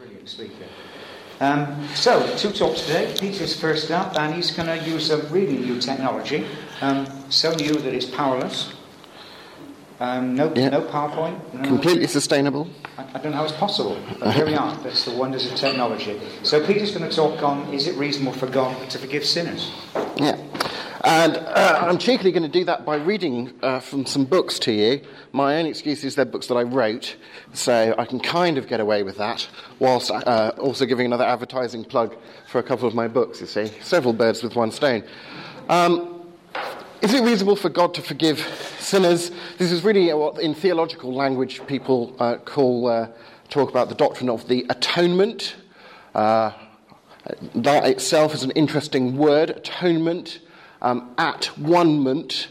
Brilliant speaker. Um, so, two talks today. Peter's first up, and he's going to use a really new technology. Um, so new that it's powerless. Um, no, Yeah. no PowerPoint. No, Completely sustainable. I, I don't know how it's possible, but here we are. That's the wonders of technology. So, Peter's going to talk on is it reasonable for God to forgive sinners? Yeah. And uh, I'm cheekily going to do that by reading uh, from some books to you. My only excuse is they're books that I wrote, so I can kind of get away with that, whilst uh, also giving another advertising plug for a couple of my books, you see. Several birds with one stone. Um, is it reasonable for God to forgive sinners? This is really what, in theological language, people uh, call, uh, talk about the doctrine of the atonement. Uh, that itself is an interesting word, atonement. Um, at one moment,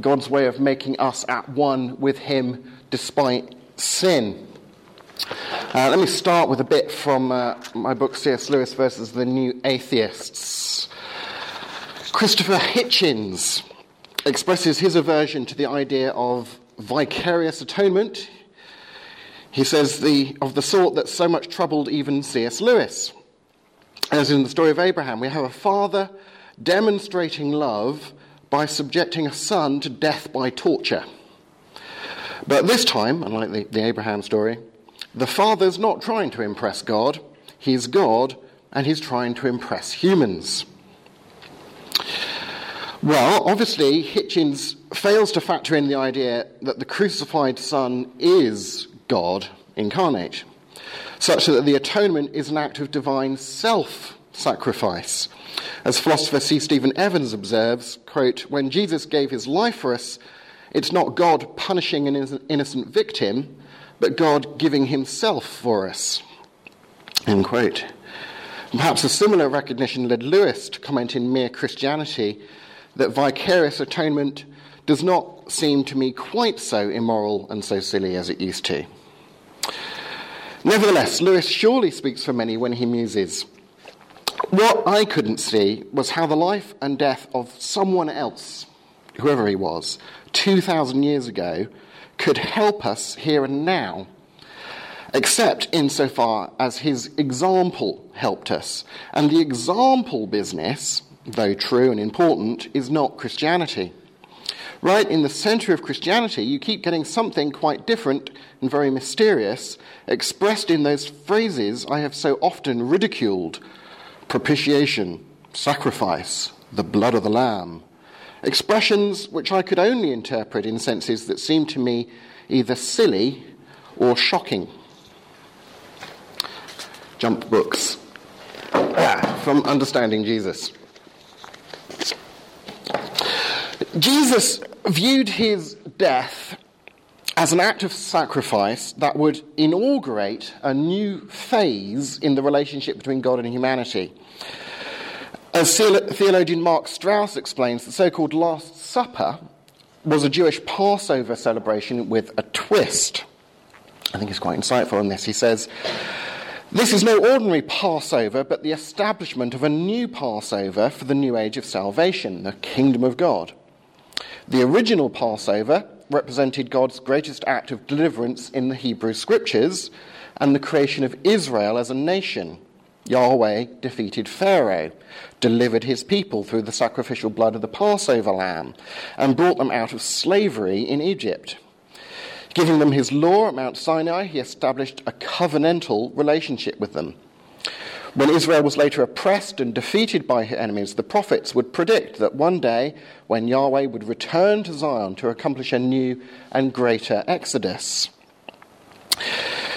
God's way of making us at one with Him despite sin. Uh, let me start with a bit from uh, my book C.S. Lewis versus the New Atheists. Christopher Hitchens expresses his aversion to the idea of vicarious atonement. He says the, of the sort that so much troubled even C.S. Lewis. As in the story of Abraham, we have a father demonstrating love by subjecting a son to death by torture. But this time, unlike the, the Abraham story, the father's not trying to impress God, he's God, and he's trying to impress humans. Well, obviously, Hitchens fails to factor in the idea that the crucified Son is God incarnate, such that the atonement is an act of divine self sacrifice. As philosopher C. Stephen Evans observes, quote, when Jesus gave his life for us, it's not God punishing an innocent victim, but God giving himself for us. End quote. Perhaps a similar recognition led Lewis to comment in Mere Christianity that vicarious atonement does not seem to me quite so immoral and so silly as it used to. Nevertheless, Lewis surely speaks for many when he muses. What I couldn't see was how the life and death of someone else, whoever he was, 2,000 years ago, could help us here and now, except insofar as his example helped us. And the example business, though true and important, is not Christianity. Right in the center of Christianity, you keep getting something quite different and very mysterious expressed in those phrases I have so often ridiculed propitiation, sacrifice, the blood of the Lamb. Expressions which I could only interpret in senses that seemed to me either silly or shocking. Jump books. From Understanding Jesus. Jesus viewed his death as an act of sacrifice that would inaugurate a new phase in the relationship between God and humanity. As theologian Mark Strauss explains, the so called Last Supper was a Jewish Passover celebration with a twist. I think he's quite insightful on this. He says, This is no ordinary Passover, but the establishment of a new Passover for the new age of salvation, the kingdom of God. The original Passover represented God's greatest act of deliverance in the Hebrew scriptures and the creation of Israel as a nation. Yahweh defeated Pharaoh, delivered his people through the sacrificial blood of the Passover lamb, and brought them out of slavery in Egypt. Giving them his law at Mount Sinai, he established a covenantal relationship with them. When Israel was later oppressed and defeated by her enemies, the prophets would predict that one day, when Yahweh would return to Zion to accomplish a new and greater exodus.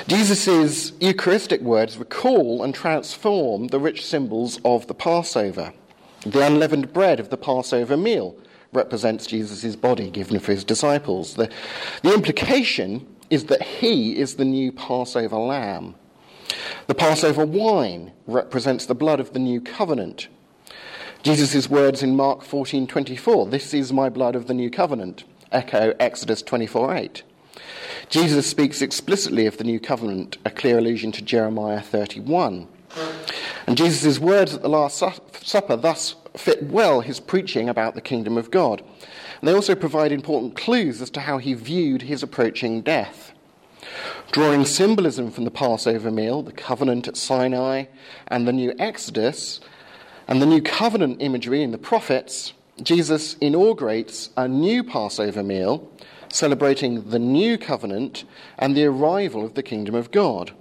Jesus' Eucharistic words recall and transform the rich symbols of the Passover. The unleavened bread of the Passover meal represents Jesus' body given for his disciples. The, the implication is that he is the new Passover lamb. The Passover wine represents the blood of the new covenant. Jesus' words in Mark 14:24, "This is my blood of the new covenant," echo Exodus 24:8. Jesus speaks explicitly of the new covenant, a clear allusion to Jeremiah 31. And Jesus' words at the Last Supper thus fit well his preaching about the kingdom of God. And they also provide important clues as to how he viewed his approaching death. Drawing symbolism from the Passover meal, the covenant at Sinai, and the new Exodus, and the new covenant imagery in the prophets, Jesus inaugurates a new Passover meal celebrating the new covenant and the arrival of the kingdom of God.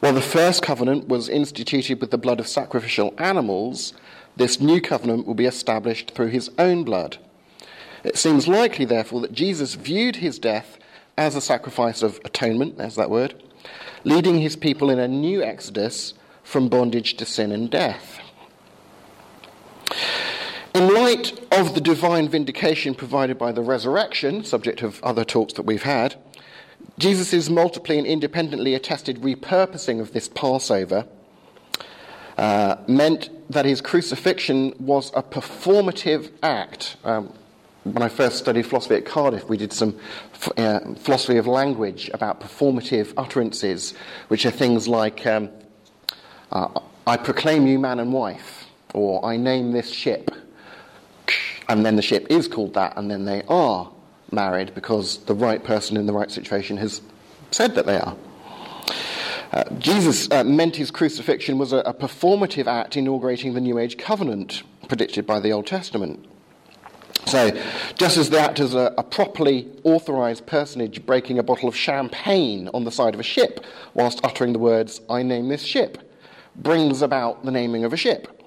While the first covenant was instituted with the blood of sacrificial animals, this new covenant will be established through his own blood. It seems likely, therefore, that Jesus viewed his death as a sacrifice of atonement, there's that word, leading his people in a new exodus from bondage to sin and death. In light of the divine vindication provided by the resurrection, subject of other talks that we've had, Jesus' multiply and independently attested repurposing of this Passover uh, meant that his crucifixion was a performative act. Um, when I first studied philosophy at Cardiff, we did some uh, philosophy of language about performative utterances, which are things like um, uh, I proclaim you man and wife, or I name this ship, and then the ship is called that, and then they are married because the right person in the right situation has said that they are. Uh, Jesus uh, meant his crucifixion was a, a, performative act inaugurating the New Age covenant predicted by the Old Testament. So, just as the act as a, a properly authorized personage breaking a bottle of champagne on the side of a ship whilst uttering the words, I name this ship, brings about the naming of a ship.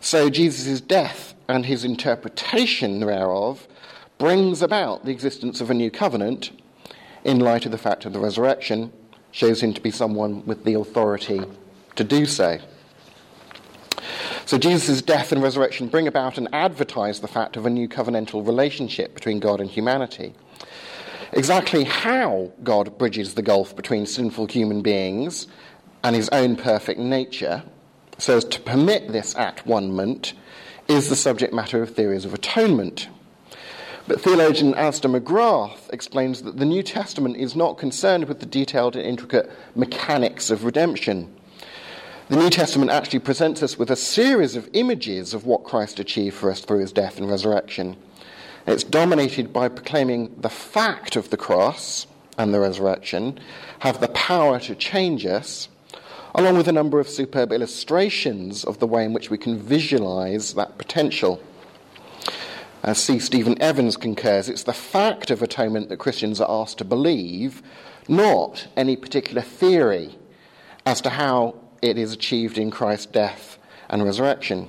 So, Jesus' death and his interpretation thereof brings about the existence of a new covenant in light of the fact of the resurrection, shows him to be someone with the authority to do so. So Jesus' death and resurrection bring about and advertise the fact of a new covenantal relationship between God and humanity. Exactly how God bridges the gulf between sinful human beings and his own perfect nature, so as to permit this at one-ment, is the subject matter of theories of atonement. But theologian Alister McGrath explains that the New Testament is not concerned with the detailed and intricate mechanics of redemption. The New Testament actually presents us with a series of images of what Christ achieved for us through his death and resurrection. It's dominated by proclaiming the fact of the cross and the resurrection have the power to change us, along with a number of superb illustrations of the way in which we can visualize that potential. As C. Stephen Evans concurs, it's the fact of atonement that Christians are asked to believe, not any particular theory as to how it is achieved in Christ's death and resurrection.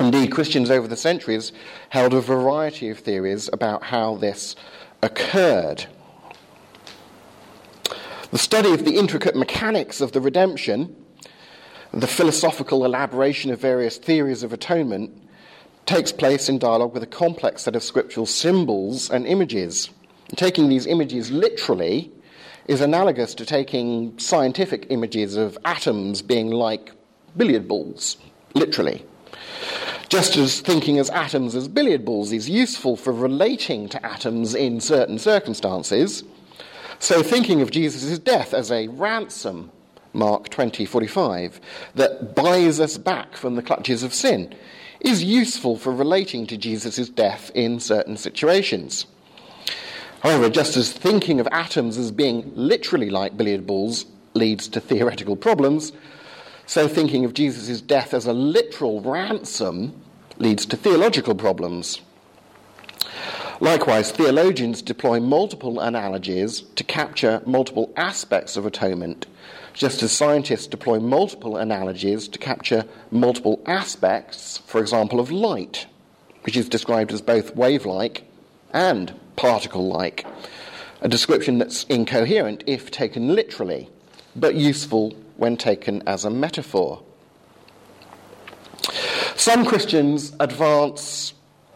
Indeed, Christians over the centuries held a variety of theories about how this occurred. The study of the intricate mechanics of the redemption, the philosophical elaboration of various theories of atonement, takes place in dialogue with a complex set of scriptural symbols and images. Taking these images literally is analogous to taking scientific images of atoms being like billiard balls, literally. Just as thinking as atoms as billiard balls is useful for relating to atoms in certain circumstances, so thinking of Jesus' death as a ransom, Mark 20:45, that buys us back from the clutches of sin is useful for relating to Jesus' death in certain situations. However, just as thinking of atoms as being literally like billiard balls leads to theoretical problems, so thinking of Jesus' death as a literal ransom leads to theological problems. Likewise, theologians deploy multiple analogies to capture multiple aspects of atonement just as scientists deploy multiple analogies to capture multiple aspects, for example, of light, which is described as both wave like and particle like, a description that's incoherent if taken literally, but useful when taken as a metaphor. Some Christians advance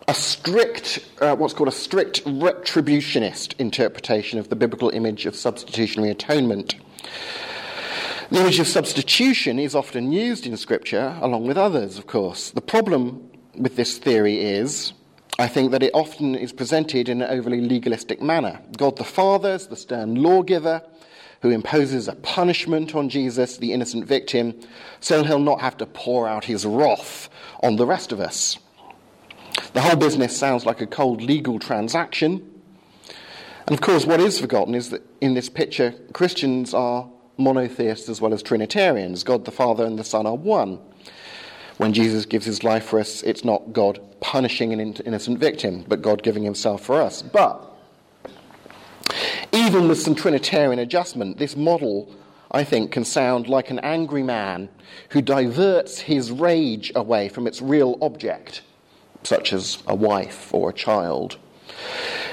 a strict, uh, what's called a strict retributionist interpretation of the biblical image of substitutionary atonement. The image of substitution is often used in Scripture, along with others, of course. The problem with this theory is, I think, that it often is presented in an overly legalistic manner. God the Father is the stern lawgiver who imposes a punishment on Jesus, the innocent victim, so he'll not have to pour out his wrath on the rest of us. The whole business sounds like a cold legal transaction, And of course, what is forgotten is that in this picture, Christians are monotheists as well as Trinitarians. God the Father and the Son are one. When Jesus gives his life for us, it's not God punishing an innocent victim, but God giving himself for us. But even with some Trinitarian adjustment, this model, I think, can sound like an angry man who diverts his rage away from its real object, such as a wife or a child.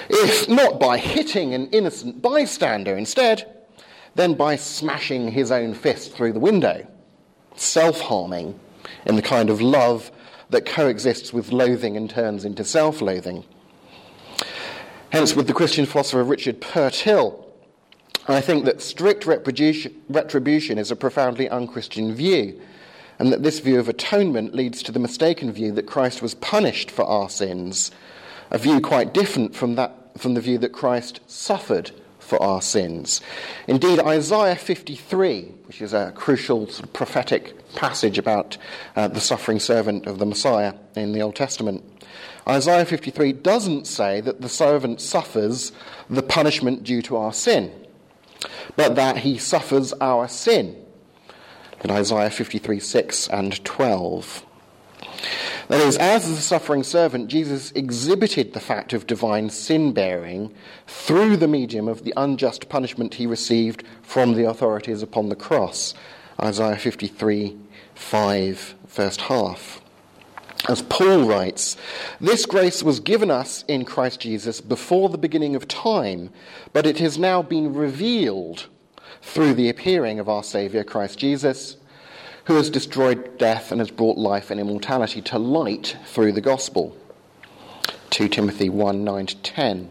If not by hitting an innocent bystander instead, then by smashing his own fist through the window, self harming in the kind of love that coexists with loathing and turns into self loathing. Hence, with the Christian philosopher Richard Purtill, I think that strict retribution is a profoundly unchristian view, and that this view of atonement leads to the mistaken view that Christ was punished for our sins a view quite different from, that, from the view that Christ suffered for our sins. Indeed, Isaiah 53, which is a crucial sort of prophetic passage about uh, the suffering servant of the Messiah in the Old Testament, Isaiah 53 doesn't say that the servant suffers the punishment due to our sin, but that he suffers our sin. In Isaiah 53 6 and 12. That is, as the suffering servant, Jesus exhibited the fact of divine sin bearing through the medium of the unjust punishment he received from the authorities upon the cross. Isaiah 53 5, first half. As Paul writes, this grace was given us in Christ Jesus before the beginning of time, but it has now been revealed through the appearing of our Saviour Christ Jesus who has destroyed death and has brought life and immortality to light through the gospel. 2 Timothy 1 9 10.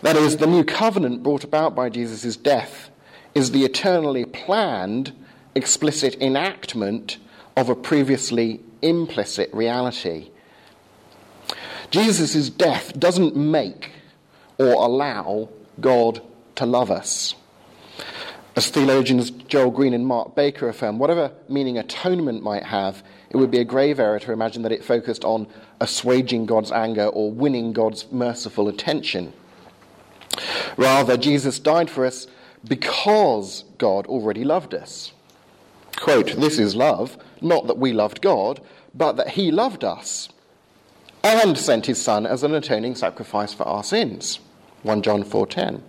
That is, the new covenant brought about by Jesus' death is the eternally planned, explicit enactment of a previously implicit reality. Jesus' death doesn't make or allow God to love us. As theologians Joel Green and Mark Baker affirm, whatever meaning atonement might have, it would be a grave error to imagine that it focused on assuaging God's anger or winning God's merciful attention. Rather, Jesus died for us because God already loved us. Quote, this is love, not that we loved God, but that he loved us and sent his son as an atoning sacrifice for our sins. 1 John 4:10.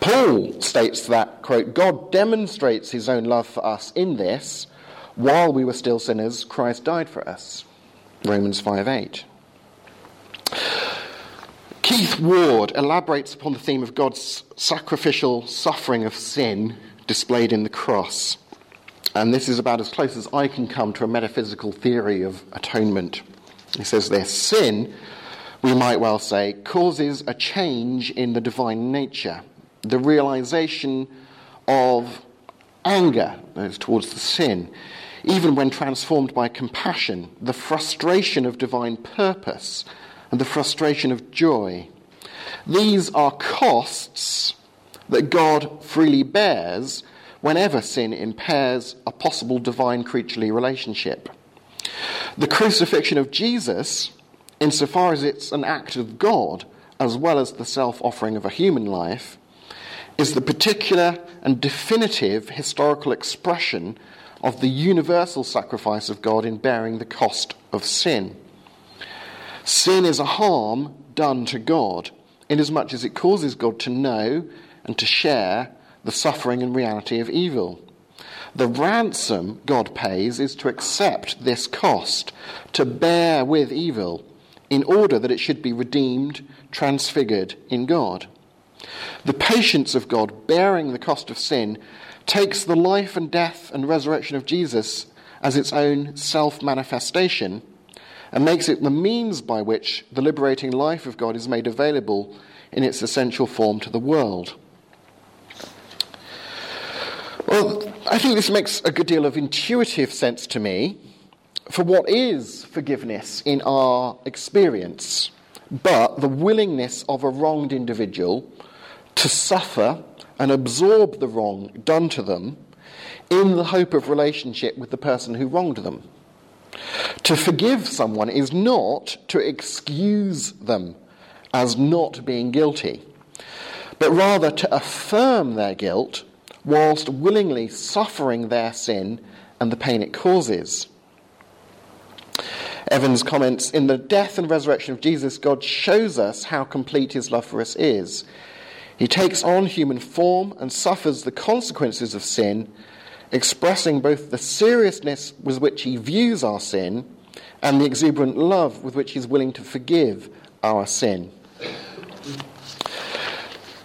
Paul states that, quote, God demonstrates his own love for us in this, while we were still sinners, Christ died for us. Romans 5 8. Keith Ward elaborates upon the theme of God's sacrificial suffering of sin displayed in the cross. And this is about as close as I can come to a metaphysical theory of atonement. He says this sin, we might well say, causes a change in the divine nature the realization of anger towards the sin, even when transformed by compassion, the frustration of divine purpose, and the frustration of joy. These are costs that God freely bears whenever sin impairs a possible divine creaturely relationship. The crucifixion of Jesus, insofar as it's an act of God as well as the self offering of a human life, is the particular and definitive historical expression of the universal sacrifice of God in bearing the cost of sin. Sin is a harm done to God, inasmuch as it causes God to know and to share the suffering and reality of evil. The ransom God pays is to accept this cost, to bear with evil, in order that it should be redeemed, transfigured in God. The patience of God, bearing the cost of sin, takes the life and death and resurrection of Jesus as its own self manifestation and makes it the means by which the liberating life of God is made available in its essential form to the world. Well, I think this makes a good deal of intuitive sense to me for what is forgiveness in our experience, but the willingness of a wronged individual to suffer and absorb the wrong done to them in the hope of relationship with the person who wronged them. To forgive someone is not to excuse them as not being guilty, but rather to affirm their guilt whilst willingly suffering their sin and the pain it causes. Evans comments In the death and resurrection of Jesus, God shows us how complete his love for us is. He takes on human form and suffers the consequences of sin, expressing both the seriousness with which he views our sin and the exuberant love with which he's willing to forgive our sin.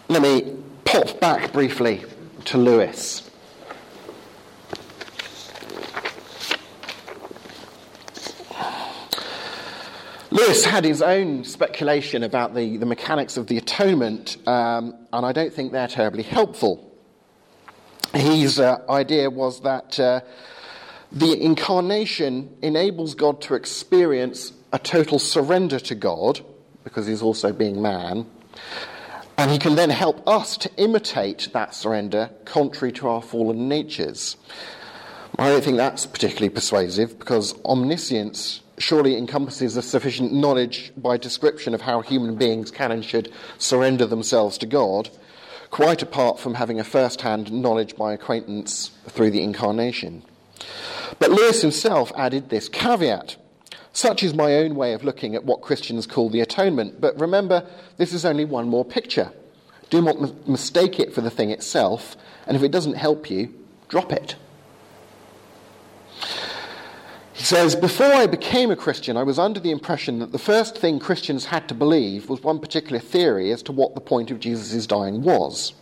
Let me pop back briefly to Lewis. Lewis had his own speculation about the, the mechanics of the atonement, um, and I don't think they're terribly helpful. His uh, idea was that uh, the incarnation enables God to experience a total surrender to God, because he's also being man, and he can then help us to imitate that surrender contrary to our fallen natures. I don't think that's particularly persuasive because omniscience surely encompasses a sufficient knowledge by description of how human beings can and should surrender themselves to God, quite apart from having a first hand knowledge by acquaintance through the incarnation. But Lewis himself added this caveat. Such is my own way of looking at what Christians call the atonement. But remember, this is only one more picture. Do not mistake it for the thing itself, and if it doesn't help you, drop it. He says, Before I became a Christian, I was under the impression that the first thing Christians had to believe was one particular theory as to what the point of Jesus' dying was.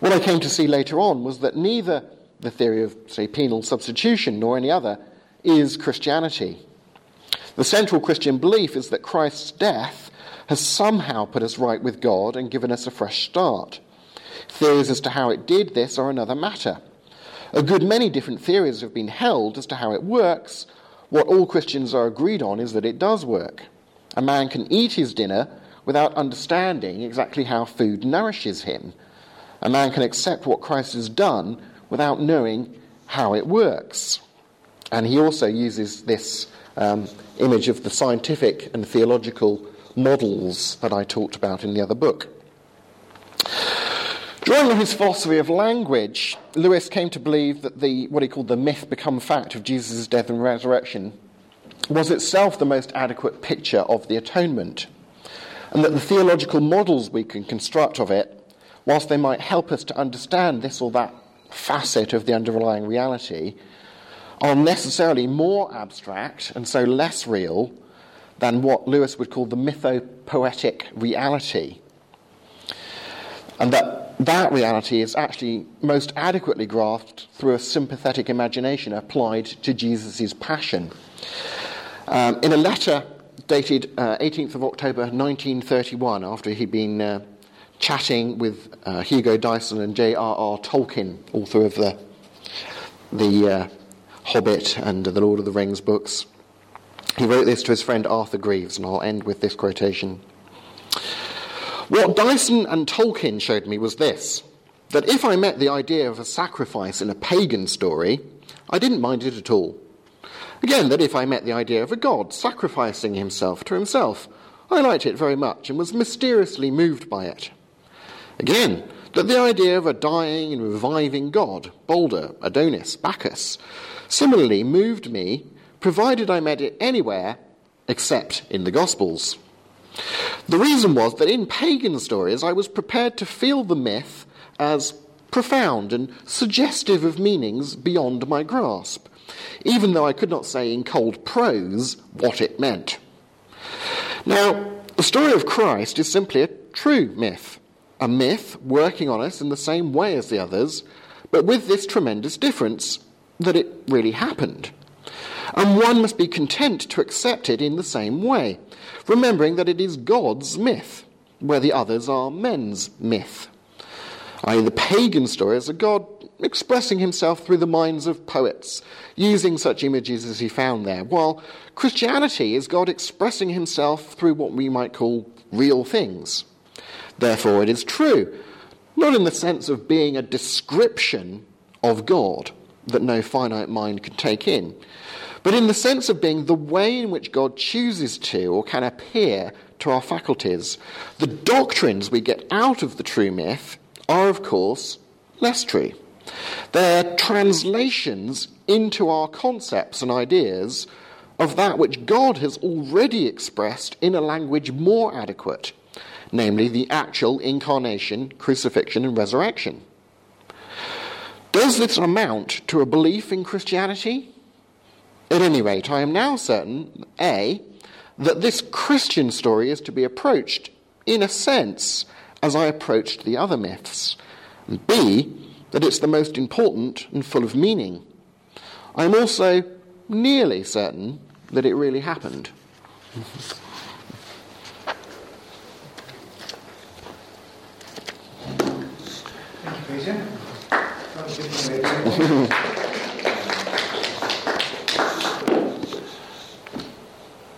What I came to see later on was that neither the theory of, say, penal substitution nor any other is Christianity. The central Christian belief is that Christ's death has somehow put us right with God and given us a fresh start. Theories as to how it did this are another matter. A good many different theories have been held as to how it works. What all Christians are agreed on is that it does work. A man can eat his dinner without understanding exactly how food nourishes him. A man can accept what Christ has done without knowing how it works. And he also uses this um, image of the scientific and theological models that I talked about in the other book. Drawing on his philosophy of language, Lewis came to believe that the, what he called the myth become fact of Jesus' death and resurrection was itself the most adequate picture of the atonement, and that the theological models we can construct of it, whilst they might help us to understand this or that facet of the underlying reality, are necessarily more abstract and so less real than what Lewis would call the mythopoetic reality. And that that reality is actually most adequately grasped through a sympathetic imagination applied to Jesus' passion. Um, in a letter dated uh, 18th of October 1931, after he'd been uh, chatting with uh, Hugo Dyson and J.R.R. Tolkien, author of the, the uh, Hobbit and the Lord of the Rings books, he wrote this to his friend Arthur Greeves, and I'll end with this quotation. What Dyson and Tolkien showed me was this that if I met the idea of a sacrifice in a pagan story, I didn't mind it at all. Again, that if I met the idea of a god sacrificing himself to himself, I liked it very much and was mysteriously moved by it. Again, that the idea of a dying and reviving god, Balder, Adonis, Bacchus, similarly moved me, provided I met it anywhere except in the Gospels. The reason was that in pagan stories I was prepared to feel the myth as profound and suggestive of meanings beyond my grasp, even though I could not say in cold prose what it meant. Now, the story of Christ is simply a true myth, a myth working on us in the same way as the others, but with this tremendous difference that it really happened. And one must be content to accept it in the same way remembering that it is God's myth, where the others are men's myth. I.e., the pagan story is a God expressing himself through the minds of poets, using such images as he found there, while Christianity is God expressing himself through what we might call real things. Therefore, it is true, not in the sense of being a description of God that no finite mind can take in, but in the sense of being the way in which God chooses to or can appear to our faculties. The doctrines we get out of the true myth are, of course, less true. They're translations into our concepts and ideas of that which God has already expressed in a language more adequate, namely the actual incarnation, crucifixion, and resurrection. Does this amount to a belief in Christianity? At any rate, I am now certain, A, that this Christian story is to be approached, in a sense, as I approached the other myths, and B, that it's the most important and full of meaning. I am also nearly certain that it really happened. Thank you, Peter.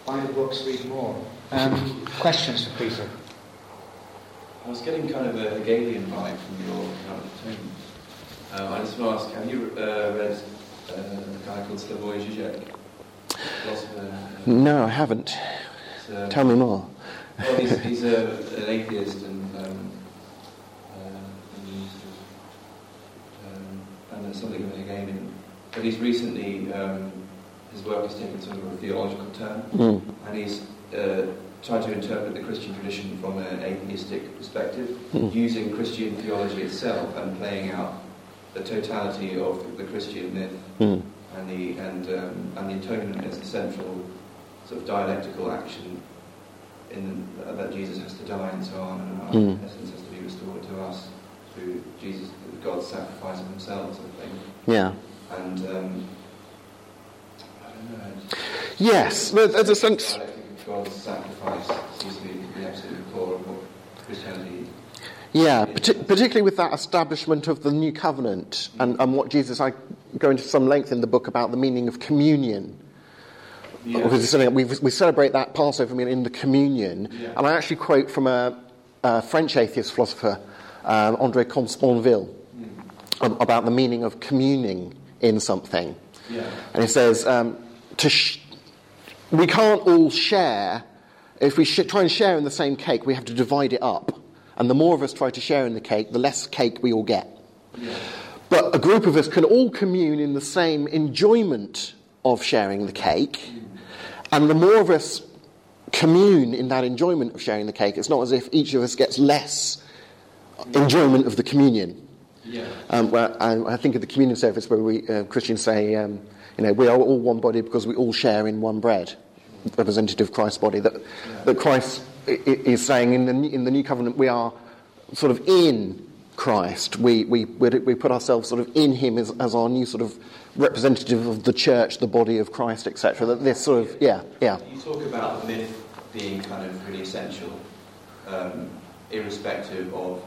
Buy the books, read more. Um, questions for Peter? I was getting kind of a Hegelian vibe from your kind of tone. Um, I just want to ask, have you uh, read uh, a guy called Slavoj Žižek? Uh, No, I haven't. he's, um, Tell me more. Well, he's, he's a, an atheist and, um, uh, and, he's, um, and there's something of a Hegelian. But he's recently, um, his work has taken sort of a theological turn, Mm. and he's uh, tried to interpret the Christian tradition from an atheistic perspective, Mm. using Christian theology itself and playing out the totality of the Christian myth Mm. and the and um, and the atonement as the central sort of dialectical action in that Jesus has to die and so on, and our Mm. essence has to be restored to us through Jesus, God's sacrifice of Himself, of thing. Yeah. And um, I don't know. Yes, there- there's a sense. dialectic of God's sacrifice seems to be the absolute core of what Christianity. Yeah, parti- particularly with that establishment of the new covenant and, and what Jesus, I go into some length in the book about the meaning of communion. Because it's something that we, we celebrate that Passover meal in the communion. Yeah. And I actually quote from a, a French atheist philosopher, um, André Comte-Sponville, um, about the meaning of communing in something. Yeah. And he says, um, to sh- we can't all share. If we sh- try and share in the same cake, we have to divide it up. And the more of us try to share in the cake, the less cake we all get. Yeah. But a group of us can all commune in the same enjoyment of sharing the cake. And the more of us commune in that enjoyment of sharing the cake, it's not as if each of us gets less enjoyment of the communion. Yeah. Um, where I, I think of the communion service where we uh, Christians say, um, you know, we are all one body because we all share in one bread, representative of Christ's body. That, that Christ is saying in the, new- in the new covenant we are sort of in Christ. We, we, we we put ourselves sort of in Him as, as our new sort of representative of the church, the body of Christ, etc. That this sort of, yeah, yeah. You talk about the myth being kind of really essential, um, irrespective of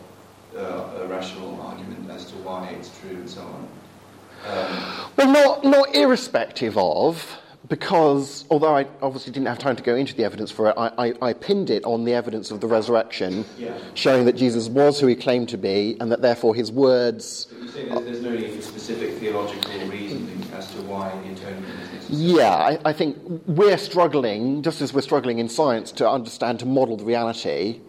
uh, a rational argument as to why it's true and so on. Um, Well, not, not irrespective of, because although I obviously didn't have time to go into the evidence for it, I, I, I pinned it on the evidence of the resurrection, Yeah. showing that Jesus was who he claimed to be, and that therefore his words. but you say that there's no need for specific theological reasoning as to why the atonement is necessary. Yeah, I, I think we're struggling, just as we're struggling in science, to understand, to model the reality.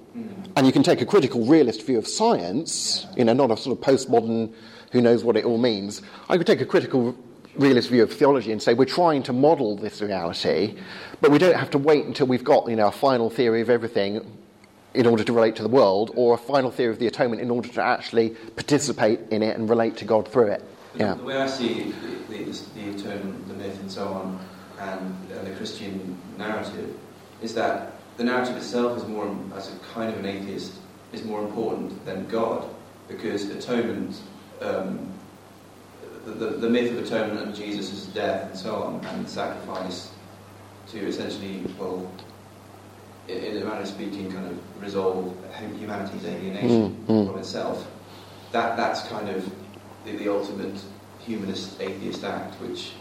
And you can take a critical realist view of science, you know, not a sort of postmodern who knows what it all means. I could take a critical realist view of theology and say we're trying to model this reality, but we don't have to wait until we've got, you know, a final theory of everything in order to relate to the world, or a final theory of the atonement in order to actually participate in it and relate to God through it. The- Yeah. The way I see the, the, the atonement, the myth, and so on, and, and the Christian narrative, is that the narrative itself is more, as a kind of an atheist, is more important than God, because atonement, um, the, the, the myth of atonement and Jesus' death and so on, and sacrifice to essentially, well, in, a manner of speaking, kind of resolve humanity's alienation Mm, mm. from itself. That that's kind of the, the ultimate humanist atheist act, which,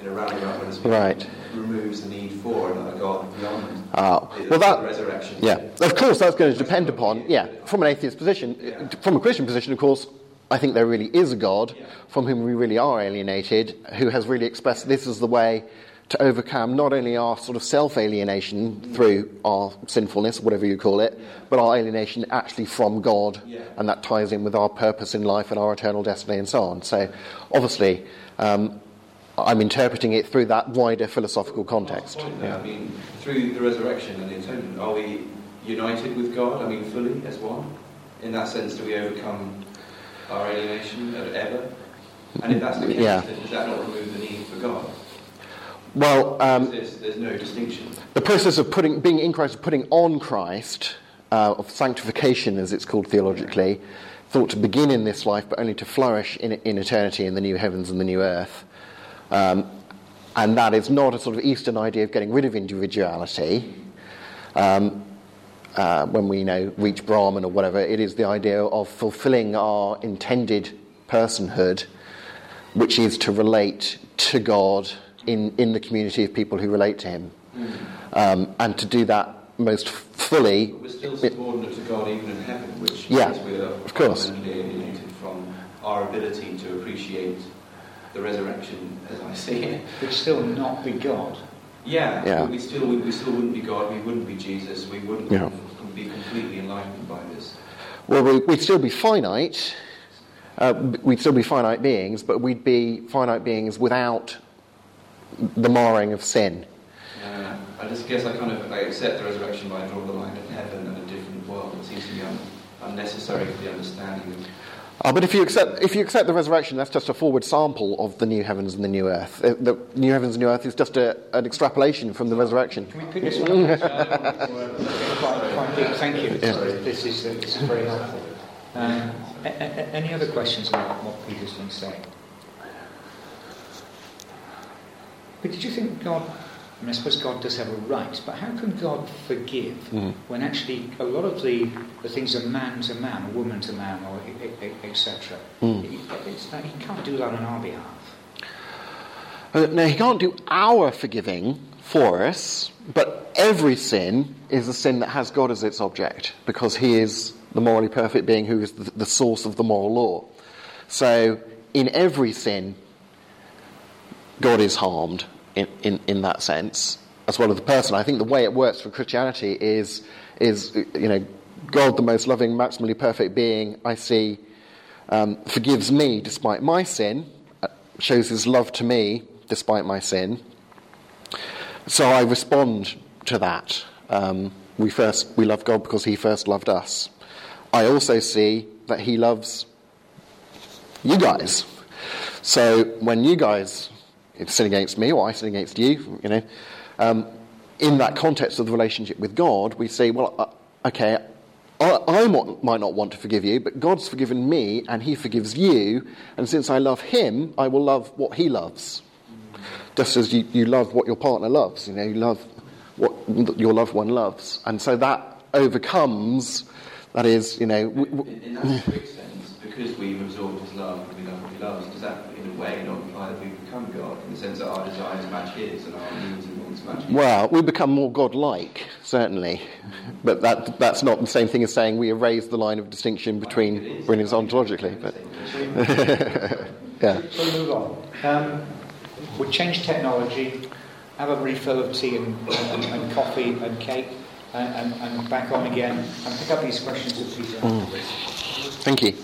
in a roundabout way, Right. removes the need for another God beyond Ah, well, that- the resurrection. Yeah, of course, that's going to depend upon, yeah, from an atheist position. Yeah. From a Christian position, of course, I think there really is a God Yeah. from whom we really are alienated, who has really expressed this is the way to overcome not only our sort of self alienation through our sinfulness, whatever you call it, but our alienation actually from God, Yeah. and that ties in with our purpose in life and our eternal destiny and so on. So, obviously, um, I'm interpreting it through that wider philosophical context. Point there, I mean, through the resurrection and the atonement, are we united with God? I mean, fully as one? In that sense, do we overcome our alienation ever? And if that's the case, Yeah. then does that not remove the need for God? Well, um, there's, there's no distinction. the process of putting, being in Christ, of putting on Christ, uh, of sanctification as it's called theologically, thought to begin in this life but only to flourish in, in eternity in the new heavens and the new earth. Um, and that is not a sort of Eastern idea of getting rid of individuality. Um, uh, when we you know reach Brahman or whatever, it is the idea of fulfilling our intended personhood, which is to relate to God in, in the community of people who relate to Him, um, and to do that most fully. But we're still subordinate to God even in heaven, which Yeah, means we're of course. alienated from our ability to appreciate the resurrection as I see it. Would still not be God. Yeah, Yeah. we still we, we still wouldn't be God. We wouldn't be Jesus. We wouldn't Yeah. be completely enlightened by this. Well, we- we'd still be finite. Uh, we'd still be finite beings, but we'd be finite beings without the marring of sin. Uh, I just guess I kind of I accept the resurrection, by I draw the line at heaven and a different world. It seems to be un- unnecessary for the understanding of. Uh, but if you accept if you accept the resurrection, that's just a forward sample of the new heavens and the new earth. Uh, the new heavens and new earth is just a, an extrapolation from the resurrection. Can we pick this one up? quite, quite deep. Thank you. This is, this is very helpful. Um, a- a- any other questions about what Peter's been saying? But did you think God, I mean, I suppose God does have a right, but how can God forgive when actually a lot of the, the things are man to man, woman to man, or etc. He, it's- he can't do that on our behalf. Uh, now, he can't do our forgiving for us, but every sin is a sin that has God as its object because he is the morally perfect being who is the, the source of the moral law. So, in every sin, God is harmed in, in, in that sense, as well as the person. I think the way it works for Christianity is, is you know, God, the most loving, maximally perfect being I see, um, forgives me despite my sin, uh, shows his love to me despite my sin. So I respond to that. Um, we first we love God because He first loved us. I also see that He loves you guys. So when you guys sin against me or I sin against you, you know, um, in that context of the relationship with God, we say, well, uh, okay, I, I might not want to forgive you, but God's forgiven me and He forgives you, and since I love Him, I will love what He loves. Just as you, you love what your partner loves, you know, you love what your loved one loves. And so that overcomes, that is, you know, w- w- In, in that strict sense, because we've absorbed His love and we love what He loves, does that in a way not imply that in the sense that our desires match His and our needs and wants match His? Well, we become more godlike, certainly, but that, that's not the same thing as saying we erase the line of distinction between brilliance ontologically. But yeah, So we'll move on. Um, we'll change technology, have a refill of tea and, and, and coffee and cake, and, and, and back on again, and pick up these questions that Peter thank you.